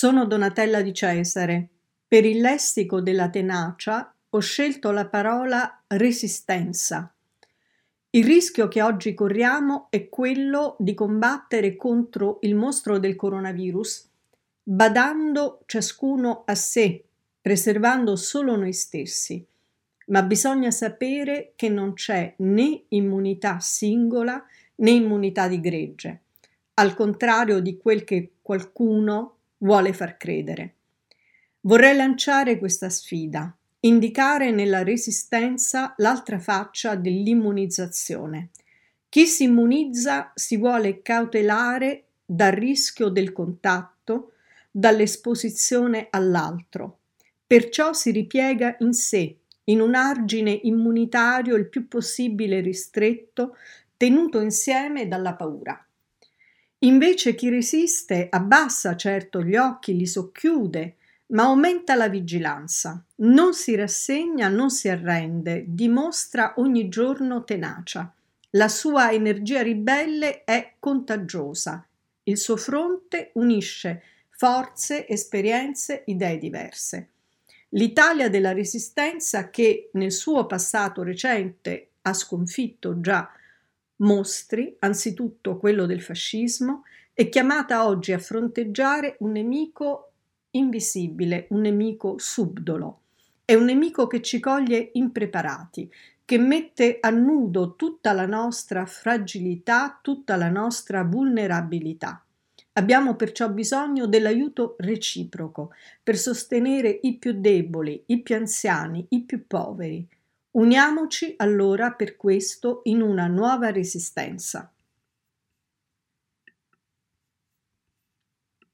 Sono Donatella di Cesare. Per il lessico della tenacia ho scelto la parola resistenza. Il rischio che oggi corriamo è quello di combattere contro il mostro del coronavirus, badando ciascuno a sé, preservando solo noi stessi. Ma bisogna sapere che non c'è né immunità singola né immunità di gregge, al contrario di quel che qualcuno vuole far credere. Vorrei lanciare questa sfida, indicare nella resistenza l'altra faccia dell'immunizzazione. Chi si immunizza si vuole cautelare dal rischio del contatto, dall'esposizione all'altro. Perciò si ripiega in sé, in un argine immunitario il più possibile ristretto, tenuto insieme dalla paura. Invece chi resiste abbassa certo gli occhi, li socchiude, ma aumenta la vigilanza, non si rassegna, non si arrende, dimostra ogni giorno tenacia. La sua energia ribelle è contagiosa. Il suo fronte unisce forze, esperienze, idee diverse. L'Italia della Resistenza, che nel suo passato recente ha sconfitto già mostri, anzitutto quello del fascismo, è chiamata oggi a fronteggiare un nemico invisibile, un nemico subdolo. È un nemico che ci coglie impreparati, che mette a nudo tutta la nostra fragilità, tutta la nostra vulnerabilità. Abbiamo perciò bisogno dell'aiuto reciproco per sostenere i più deboli, i più anziani, i più poveri. Uniamoci allora per questo in una nuova resistenza.